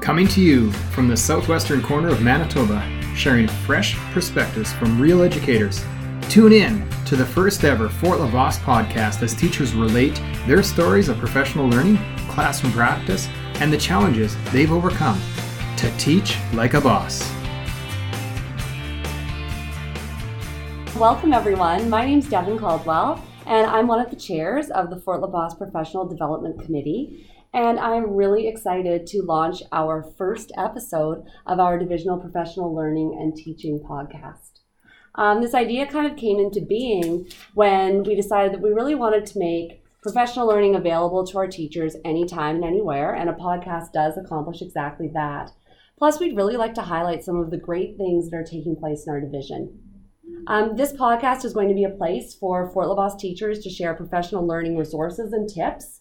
Coming to you from the southwestern corner of Manitoba, sharing fresh perspectives from real educators. Tune in to the first ever Fort LaBosse podcast as teachers relate their stories of professional learning, classroom practice, and the challenges they've overcome to teach like a boss. Welcome, everyone. My name is Devin Caldwell, and I'm one of the chairs of the Fort LaBosse Professional Development Committee. And I'm really excited to launch our first episode of our Divisional Professional Learning and Teaching podcast. Um, this idea kind of came into being when we decided that we really wanted to make professional learning available to our teachers anytime and anywhere, and a podcast does accomplish exactly that. Plus, we'd really like to highlight some of the great things that are taking place in our division. Um, this podcast is going to be a place for Fort LaBosse teachers to share professional learning resources and tips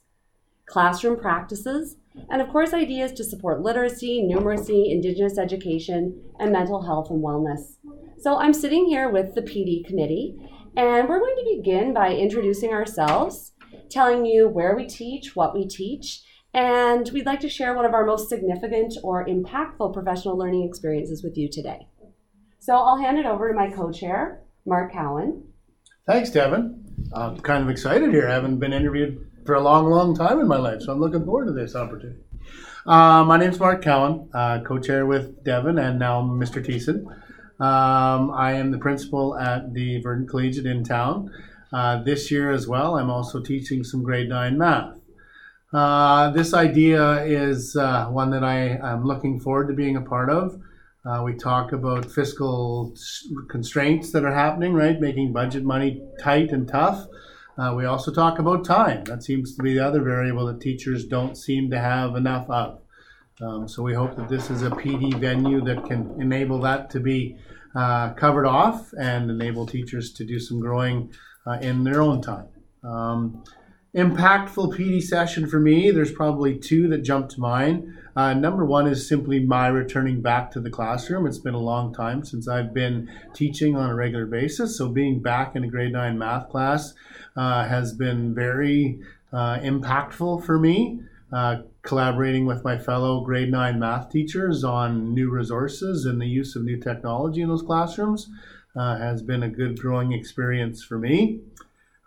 classroom practices, and of course, ideas to support literacy, numeracy, Indigenous education, and mental health and wellness. So I'm sitting here with the PD committee, and we're going to begin by introducing ourselves, telling you where we teach, what we teach, and we'd like to share one of our most significant or impactful professional learning experiences with you today. So I'll hand it over to my co chair, Mark Cowan. Thanks, Devin. I'm kind of excited here. I haven't been interviewed for a long, long time in my life. So I'm looking forward to this opportunity. Uh, my is Mark Cowan, uh, co-chair with Devin and now Mr. Thiessen. Um, I am the principal at the Virden Collegiate in town. Uh, this year as well, I'm also teaching some grade 9 math. Uh, this idea is uh, one that I am looking forward to being a part of. Uh, we talk about fiscal constraints that are happening, right? Making budget money tight and tough. Uh, we also talk about time. That seems to be the other variable that teachers don't seem to have enough of. Um, so we hope that this is a PD venue that can enable that to be uh, covered off and enable teachers to do some growing uh, in their own time. Um, impactful PD session for me, there's probably two that jump to mind. Uh, number one is simply my returning back to the classroom. It's been a long time since I've been teaching on a regular basis, so being back in a grade 9 math class uh, has been very uh, impactful for me. Uh, collaborating with my fellow grade 9 math teachers on new resources and the use of new technology in those classrooms uh, has been a good growing experience for me.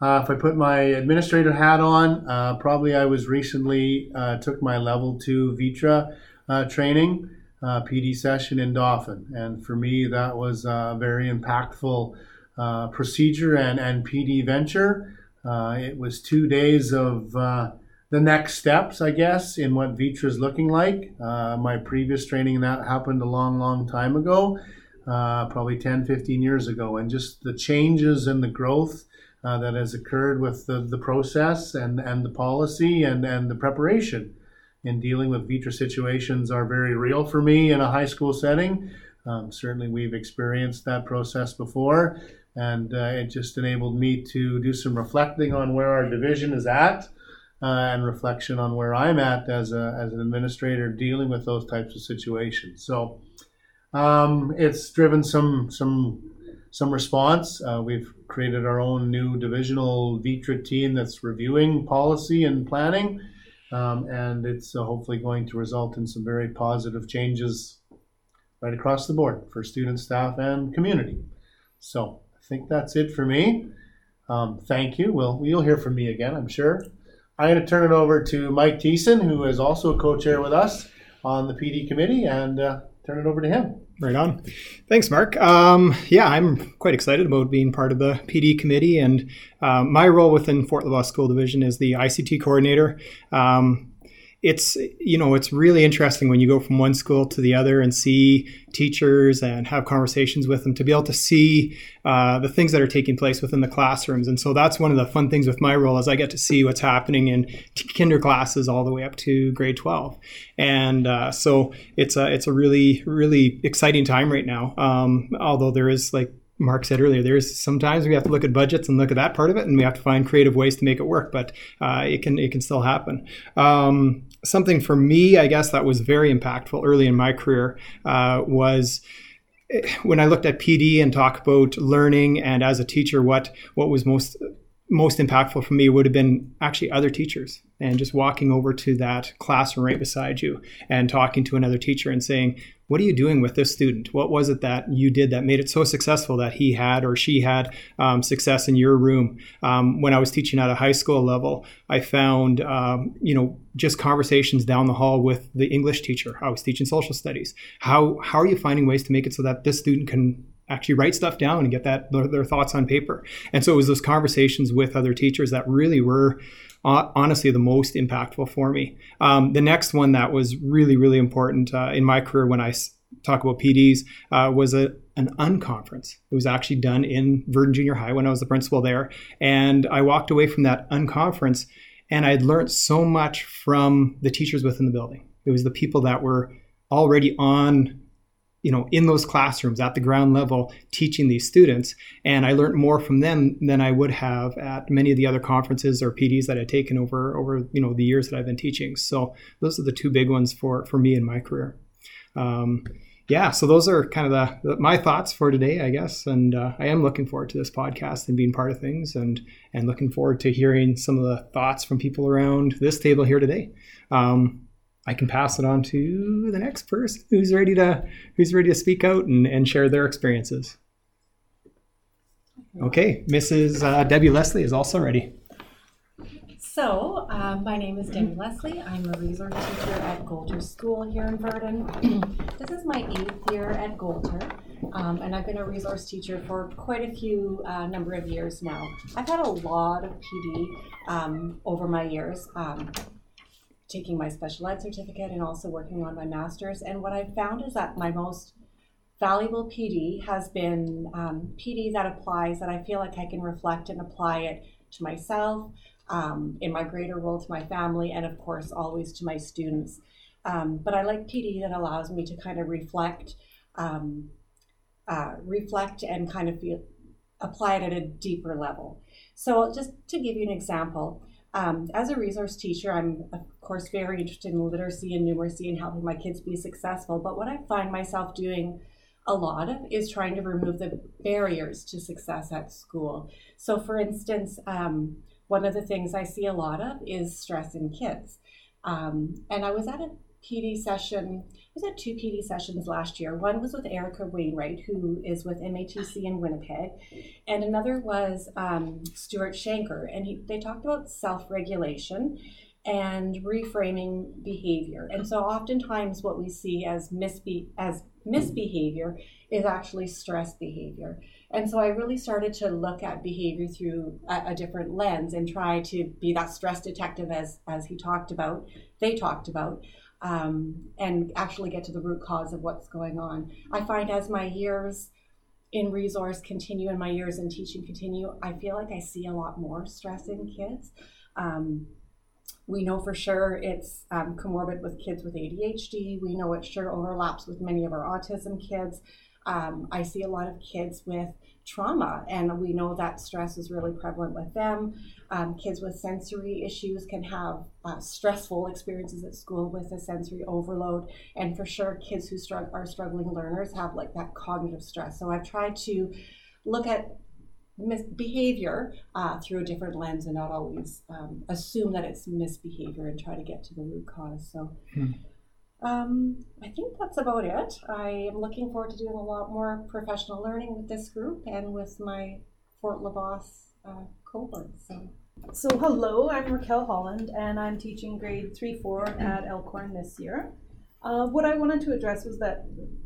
Uh, if I put my administrator hat on, uh, probably I was recently uh, took my level two VTRA uh, training uh, PD session in Dauphin, and for me that was a very impactful uh, procedure and and PD venture. it was two days of the next steps, I guess, in what VTRA is looking like. my previous training that happened a long, long time ago, probably 10, 15 years ago, and just the changes and the growth uh, that has occurred with the, the process and, and the policy and, and the preparation in dealing with VTRA situations are very real for me in a high school setting. Um, certainly, we've experienced that process before, and uh, it just enabled me to do some reflecting on where our division is at. Uh, and reflection on where I'm at as, a, as an administrator dealing with those types of situations. So um, it's driven some some some response. Uh, we've created our own new divisional VTRA team that's reviewing policy and planning. Um, and it's uh, hopefully going to result in some very positive changes right across the board for students, staff, and community. So I think that's it for me. Um, thank you. Well, you'll hear from me again, I'm sure. I'm going to turn it over to Mike Thiessen, who is also a co-chair with us on the PD committee, and uh, turn it over to him. Right on. Thanks, Mark. Um, yeah, I'm quite excited about being part of the PD committee, and um, my role within Fort LaBosse School Division is the ICT coordinator. Um, it's you know it's really interesting when you go from one school to the other and see teachers and have conversations with them to be able to see uh, the things that are taking place within the classrooms. And so that's one of the fun things with my role is i get to see what's happening in kinder classes all the way up to grade 12 and uh, so it's a it's a really really exciting time right now. Um, although there is like Mark said earlier, there's sometimes we have to look at budgets and look at that part of it, and we have to find creative ways to make it work. But uh, it can it can still happen. Um, something for me, I guess, that was very impactful early in my career uh, was eh, when I looked at PD and talk about learning and as a teacher, what what was most most impactful for me would have been actually other teachers and just walking over to that classroom right beside you and talking to another teacher and saying, What are you doing with this student? What was it that you did that made it so successful that he had or she had um, success in your room? Um, when I was teaching at a high school level, I found, um, you know, just conversations down the hall with the English teacher. I was teaching social studies. How, how are you finding ways to make it so that this student can actually write stuff down and get that their, their, thoughts on paper. And so it was those conversations with other teachers that really were uh, honestly the most impactful for me. Um, the next one that was really really important uh, in my career when I talk about PDs uh, was a an unconference. It was actually done in Virden Junior High when I was the principal there, and I walked away from that unconference and I'd learned so much from the teachers within the building. It was the people that were already on you know in those classrooms at the ground level teaching these students. And i learned more from them than i would have at many of the other conferences or pds that i've taken over over you know the years that i've been teaching. So those are the two big ones for for me in my career. Um, yeah so those are kind of the, the, my thoughts for today i guess. And uh, i am looking forward to this podcast and being part of things and and looking forward to hearing some of the thoughts from people around this table here today. Um, I can pass it on to the next person who's ready to who's ready to speak out and, and share their experiences. Okay, Mrs. Uh, Debbie Leslie is also ready. So, um, my name is Debbie Leslie. I'm a resource teacher at Goulter School here in Virden. this is my eighth year at Goulter, um, and I've been a resource teacher for quite a few uh, number of years now. I've had a lot of PD um, over my years. Um, taking my special ed certificate and also working on my master's. And what I've found is that my most valuable PD has been um, PD that applies that I feel like I can reflect and apply it to myself, um, in my greater role to my family, and of course, always to my students. Um, but I like PD that allows me to kind of reflect, um, uh, reflect and kind of feel, apply it at a deeper level. So, just to give you an example, um, as a resource teacher, I'm course very interested in literacy and numeracy and helping my kids be successful. But what I find myself doing a lot of is trying to remove the barriers to success at school. So, for instance, um, one of the things I see a lot of is stress in kids. Um, and I was at a PD session. I was at two PD sessions last year. One was with Erica Wainwright, who is with MATC in Winnipeg, and another was um, Stuart Shanker. And he, they talked about self regulation and reframing behavior. And so, oftentimes, what we see as misbe- as misbehavior is actually stress behavior. And so I really started to look at behavior through a, a, different lens and try to be that stress detective as as he talked about, they talked about, um, and actually get to the root cause of what's going on. I find as my years in resource continue and my years in teaching continue, I feel like I see a lot more stress in kids. Um, we know for sure it's um, comorbid with kids with ADHD. We know it sure overlaps with many of our autism kids. Um, I see a lot of kids with trauma, and we know that stress is really prevalent with them. Um, kids with sensory issues can have uh, stressful experiences at school with a sensory overload, and for sure, kids who are struggling learners have like that cognitive stress. So I've tried to look at misbehavior uh, through a different lens and not always um, assume that it's misbehavior and try to get to the root cause. So. Hmm. Um, I think that's about it. I am looking forward to doing a lot more professional learning with this group and with my Fort LaBosse uh, cohort. So. so, hello, I'm Raquel Holland, and I'm teaching grade 3 4 at Elkhorn this year. Uh, what I wanted to address was that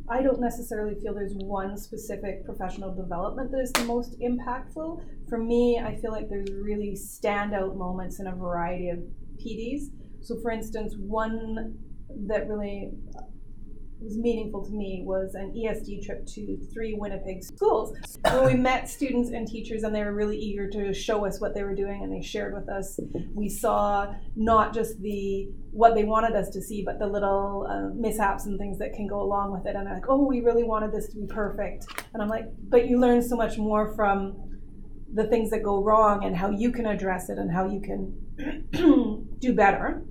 I don't necessarily feel there's one specific professional development that is the most impactful. For me, I feel like there's really standout moments in a variety of PDs. So, for instance, one that really was meaningful to me was an ESD trip to three Winnipeg schools where we met students and teachers and they were really eager to show us what they were doing and they shared with us. We saw not just the what they wanted us to see, but the little uh, mishaps and things that can go along with it. And they're like, "Oh, we really wanted this to be perfect." And I'm like, "But you learn so much more from the things that go wrong and how you can address it and how you can do better."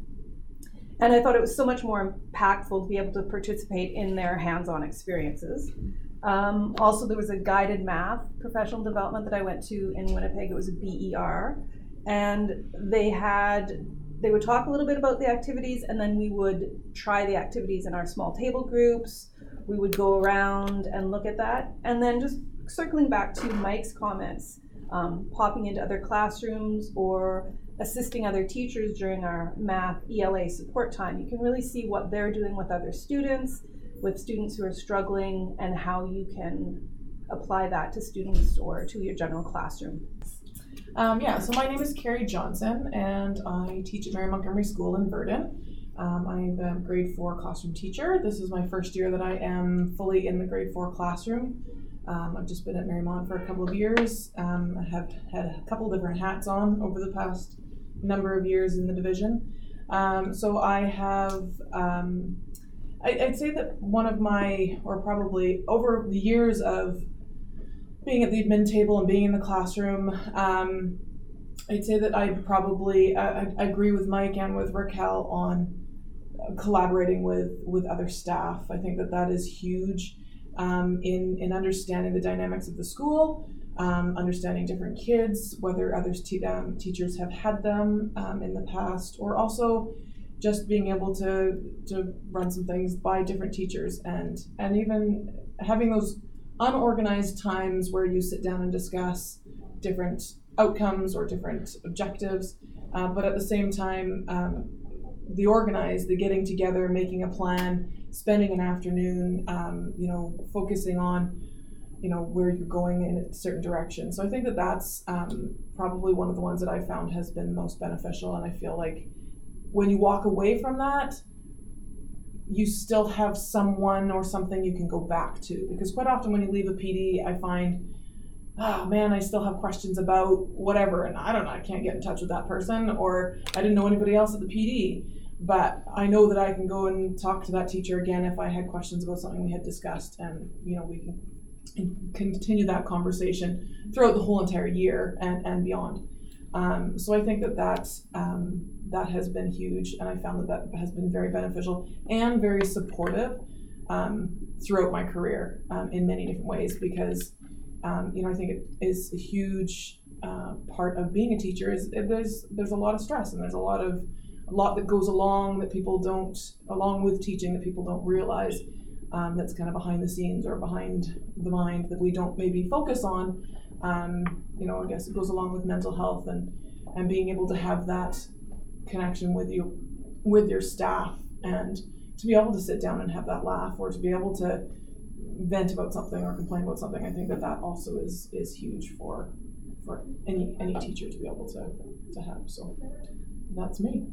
And I thought it was so much more impactful to be able to participate in their hands on experiences. Um, also, there was a guided math professional development that I went to in Winnipeg. It was a BER, and they had they would talk a little bit about the activities, and then we would try the activities in our small table groups. We would go around and look at that, and then just circling back to Mike's comments, um, popping into other classrooms or assisting other teachers during our math ELA support time. You can really see what they're doing with other students, with students who are struggling, and how you can apply that to students or to your general classroom. Um, yeah, so my name is Carrie Johnson, and I teach at Mary Montgomery School in Virden. Um, I'm a grade four classroom teacher. This is my first year that I am fully in the grade four classroom. Um, I've just been at Marymount for a couple of years. Um, I have had a couple different hats on over the past number of years in the division. Um, so I have, um, I, I'd say that one of my, or probably over the years of being at the admin table and being in the classroom, um, I'd say that I probably agree with Mike and with Raquel on collaborating with with other staff. I think that that is huge um, in in understanding the dynamics of the school, um, understanding different kids, whether others te- um, teachers have had them um, in the past, or also just being able to to run some things by different teachers and and even having those unorganized times where you sit down and discuss different outcomes or different objectives, uh, but at the same time, um, the organized, the getting together, making a plan, spending an afternoon, um, you know, focusing on, you know, where you're going in a certain direction. So I think that that's um, probably one of the ones that I found has been most beneficial, and I feel like when you walk away from that, you still have someone or something you can go back to. Because quite often when you leave a PD, I find, oh man, I still have questions about whatever, and I don't know, I can't get in touch with that person, or I didn't know anybody else at the PD. But I know that I can go and talk to that teacher again if I had questions about something we had discussed, and you know we can continue that conversation throughout the whole entire year and, and beyond. Um, so I think that that's um, that has been huge, and I found that that has been very beneficial and very supportive um, throughout my career um, in many different ways. Because um, you know, I think it is a huge uh, part of being a teacher is there's there's a lot of stress and there's a lot of a lot that goes along that people don't along with teaching that people don't realize. Um, that's kind of behind the scenes or behind the mind that we don't maybe focus on. Um, you know, I guess it goes along with mental health and and being able to have that connection with you with your staff and to be able to sit down and have that laugh or to be able to vent about something or complain about something i think that that also is is huge for for any any teacher to be able to to have so that's me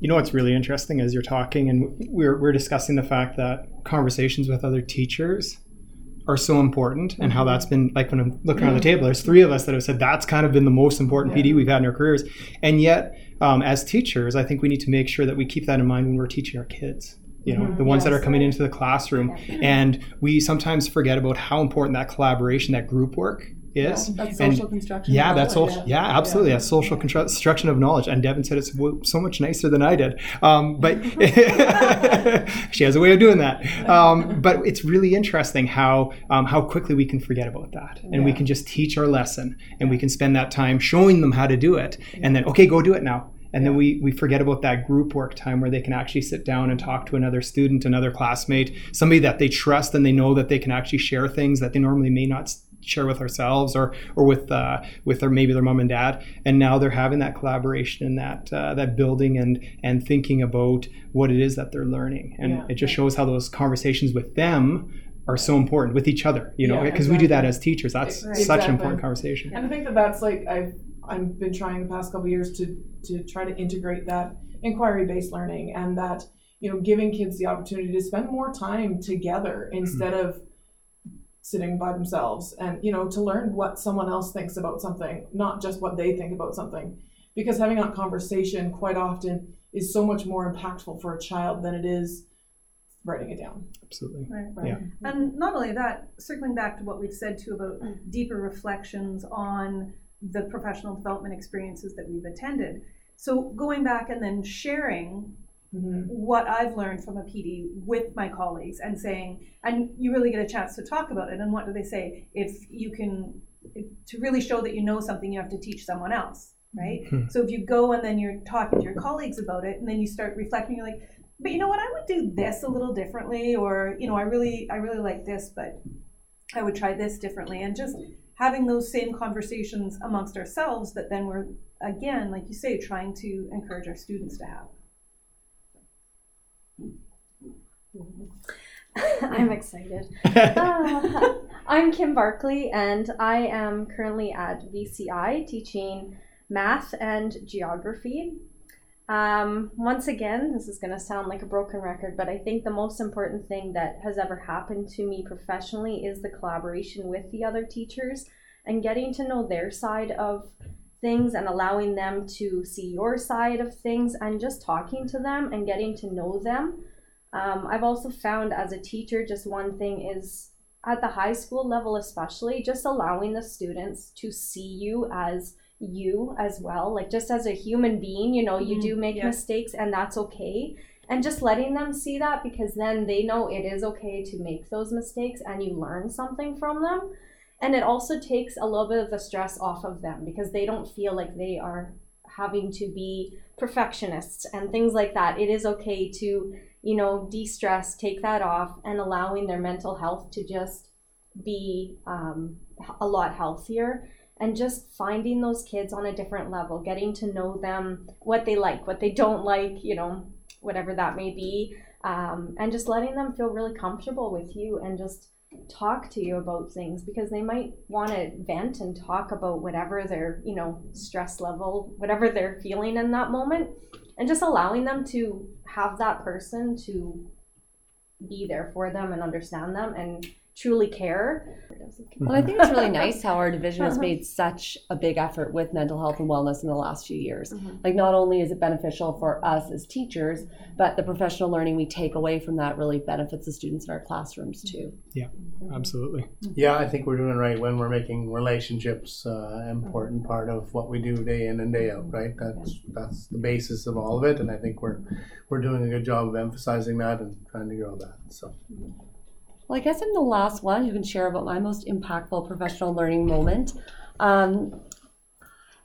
you know what's really interesting as you're talking and we're, we're discussing the fact that conversations with other teachers are so important and how that's been like when I'm looking around the table, there's three of us that have said that's kind of been the most important PD we've had in our careers. And yet, um, as teachers, I think we need to make sure that we keep that in mind when we're teaching our kids. You know, the ones that are coming into the classroom. And we sometimes forget about how important that collaboration, that group work is. Yeah, that's social construction. Yeah, that's social. Yeah, absolutely. That's social construction of knowledge. And Devin said it's so much nicer than I did. Um, but she has a way of doing that. Um, but it's really interesting how um, how quickly we can forget about that, and we can just teach our lesson, and we can spend that time showing them how to do it, and then okay, go do it now. And then we, we forget about that group work time where they can actually sit down and talk to another student, another classmate, somebody that they trust and they know that they can actually share things that they normally may not share with ourselves or or with uh, with their maybe their mom and dad. And now they're having that collaboration and that uh, that building and and thinking about what it is that they're learning. And Yeah. it just shows how those conversations with them are so important with each other. You know, Yeah, because we do that as teachers. That's Right. such an important conversation. And I think that that's like I've I've been trying the past couple of years to to try to integrate that inquiry based learning and that you know giving kids the opportunity to spend more time together instead of sitting by themselves and you know to learn what someone else thinks about something not just what they think about something because having that conversation quite often is so much more impactful for a child than it is writing it down Absolutely. Right. right Yeah. And not only that, circling back to what we've said too about deeper reflections on the professional development experiences that we've attended. So going back and then sharing Mhm. what I've learned from a PD with my colleagues and saying, and you really get a chance to talk about it. And what do they say? If you can, if, to really show that you know something, you have to teach someone else, right? So if you go and then you're talking to your colleagues about it, and then you start reflecting, you're like, but you know what? I would do this a little differently, or you know, I really, I really like this, but I would try this differently, and just having those same conversations amongst ourselves that then we're again, like you say, trying to encourage our students to have. I'm excited. Uh, I'm Kim Barkley, and I am currently at VCI teaching math and geography. Um, once again, this is going to sound like a broken record, but I think the most important thing that has ever happened to me professionally is the collaboration with the other teachers and getting to know their side of things and allowing them to see your side of things and just talking to them and getting to know them. Um, I've also found as a teacher, just one thing is at the high school level, especially, just allowing the students to see you as you as well, like just as a human being, you know, you Mhm, do make yeah. mistakes and that's okay. And just letting them see that because then they know it is okay to make those mistakes and you learn something from them. And it also takes a little bit of the stress off of them because they don't feel like they are having to be perfectionists and things like that. It is okay to you know, de stress, take that off, and allowing their mental health to just be um, a lot healthier. And just finding those kids on a different level, getting to know them, what they like, what they don't like, you know, whatever that may be, um, and just letting them feel really comfortable with you and just talk to you about things because they might want to vent and talk about whatever their, you know, stress level, whatever they're feeling in that moment and just allowing them to have that person to be there for them and understand them and truly care. Well, I think it's really nice how our division has made such a big effort with mental health and wellness in the last few years. Mhm. Like, not only is it beneficial for us as teachers, but the professional learning we take away from that really benefits the students in our classrooms too. Yeah, absolutely. Yeah, I think we're doing right when we're making relationships uh, an important part of what we do day in and day out. Right, that's that's the basis of all of it, and I think we're we're doing a good job of emphasizing that and trying to grow that. So Well, I guess I'm the last one who can share about my most impactful professional learning moment. Um,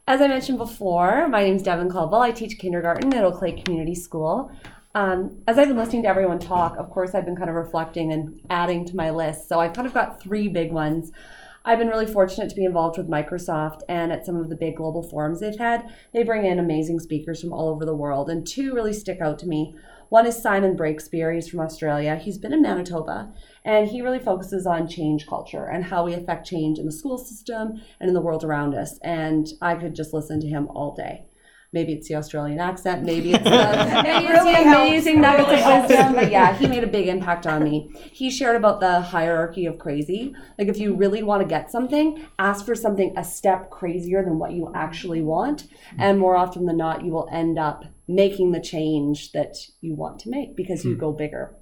as I mentioned before, my name is Devin Caldwell. I teach kindergarten at Oak Lake Community School. Um, as I've been listening to everyone talk, of course, I've been kind of reflecting and adding to my list. So I've kind of got three big ones. I've been really fortunate to be involved with Microsoft and at some of the big global forums they've had. They bring in amazing speakers from all over the world, and two really stick out to me. One is Simon Breakspear. He's from Australia. He's been in Manitoba, and he really focuses on change culture and how we affect change in the school system and in the world around us. And I could just listen to him all day. Maybe it's the Australian accent, maybe it's the, maybe it's the amazing nuggets of wisdom. But yeah, he made a big impact on me. He shared about the hierarchy of crazy. Like if you really want to get something, ask for something a step crazier than what you actually want, and more often than not, you will end up making the change that you want to make because you hmm. go bigger.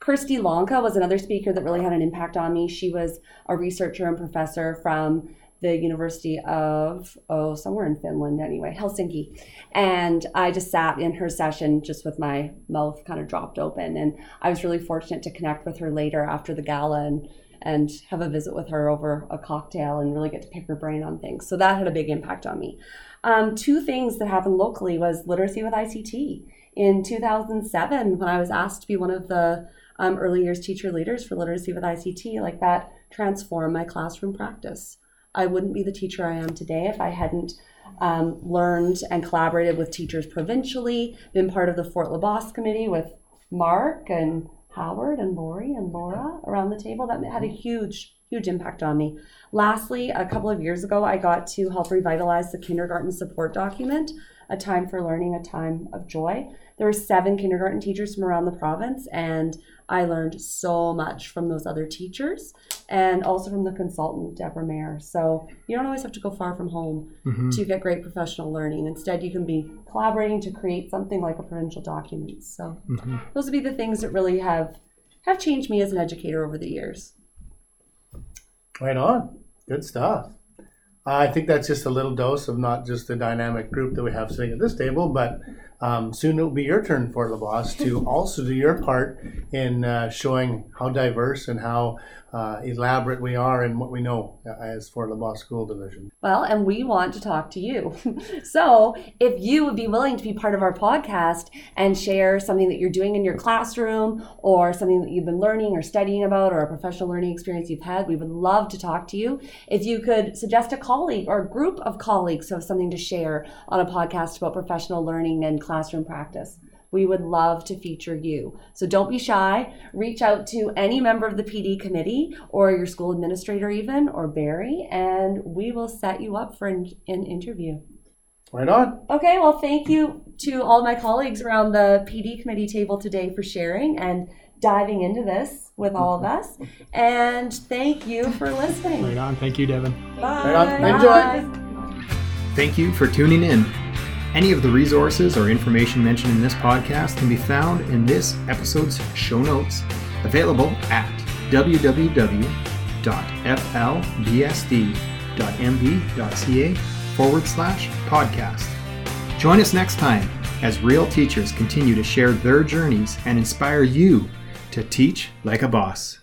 Kirsti Lonka was another speaker that really had an impact on me. She was a researcher and professor from the University of, oh, somewhere in Finland anyway, Helsinki. And I just sat in her session just with my mouth kind of dropped open. And I was really fortunate to connect with her later after the gala and, and have a visit with her over a cocktail and really get to pick her brain on things. So that had a big impact on me. Um, two things that happened locally was literacy with ICT. In 2007, when I was asked to be one of the um, early years teacher leaders for literacy with ICT, like that transformed my classroom practice. I wouldn't be the teacher I am today if I hadn't um, learned and collaborated with teachers provincially, been part of the Fort LaBosse committee with Mark and Howard and Lori and Laura around the table. That had a huge, huge impact on me. Lastly, a couple of years ago, I got to help revitalize the kindergarten support document, A Time for Learning, A Time of Joy. There were seven kindergarten teachers from around the province, and I learned so much from those other teachers and also from the consultant, Deborah Mayer. So you don't always have to go far from home Mhm. to get great professional learning. Instead, you can be collaborating to create something like a provincial document. So Mhm. those would be the things that really have have changed me as an educator over the years. Right on, good stuff. I think that's just a little dose of not just the dynamic group that we have sitting at this table, but um, soon it will be your turn, Fort LaBosse, to also do your part in uh, showing how diverse and how uh, elaborate we are and what we know as Fort LaBosse School Division. Well, and we want to talk to you. so, if you would be willing to be part of our podcast and share something that you're doing in your classroom or something that you've been learning or studying about or a professional learning experience you've had, we would love to talk to you. If you could suggest a colleague or a group of colleagues who have something to share on a podcast about professional learning and classroom practice we would love to feature you. So don't be shy. Reach out to any member of the PD committee or your school administrator, even, or Barry, and we will set you up for an, an interview. Right on. Okay, well, thank you to all my colleagues around the PD committee table today for sharing and diving into this with all of us. And thank you for listening. Right on. Thank you, Devin. Bye. Right on. Enjoy. Thank you for tuning in. Any of the resources or information mentioned in this podcast can be found in this episode's show notes, available at www.flbsd.mb.ca forward slash podcast. Join us next time as real teachers continue to share their journeys and inspire you to teach like a boss.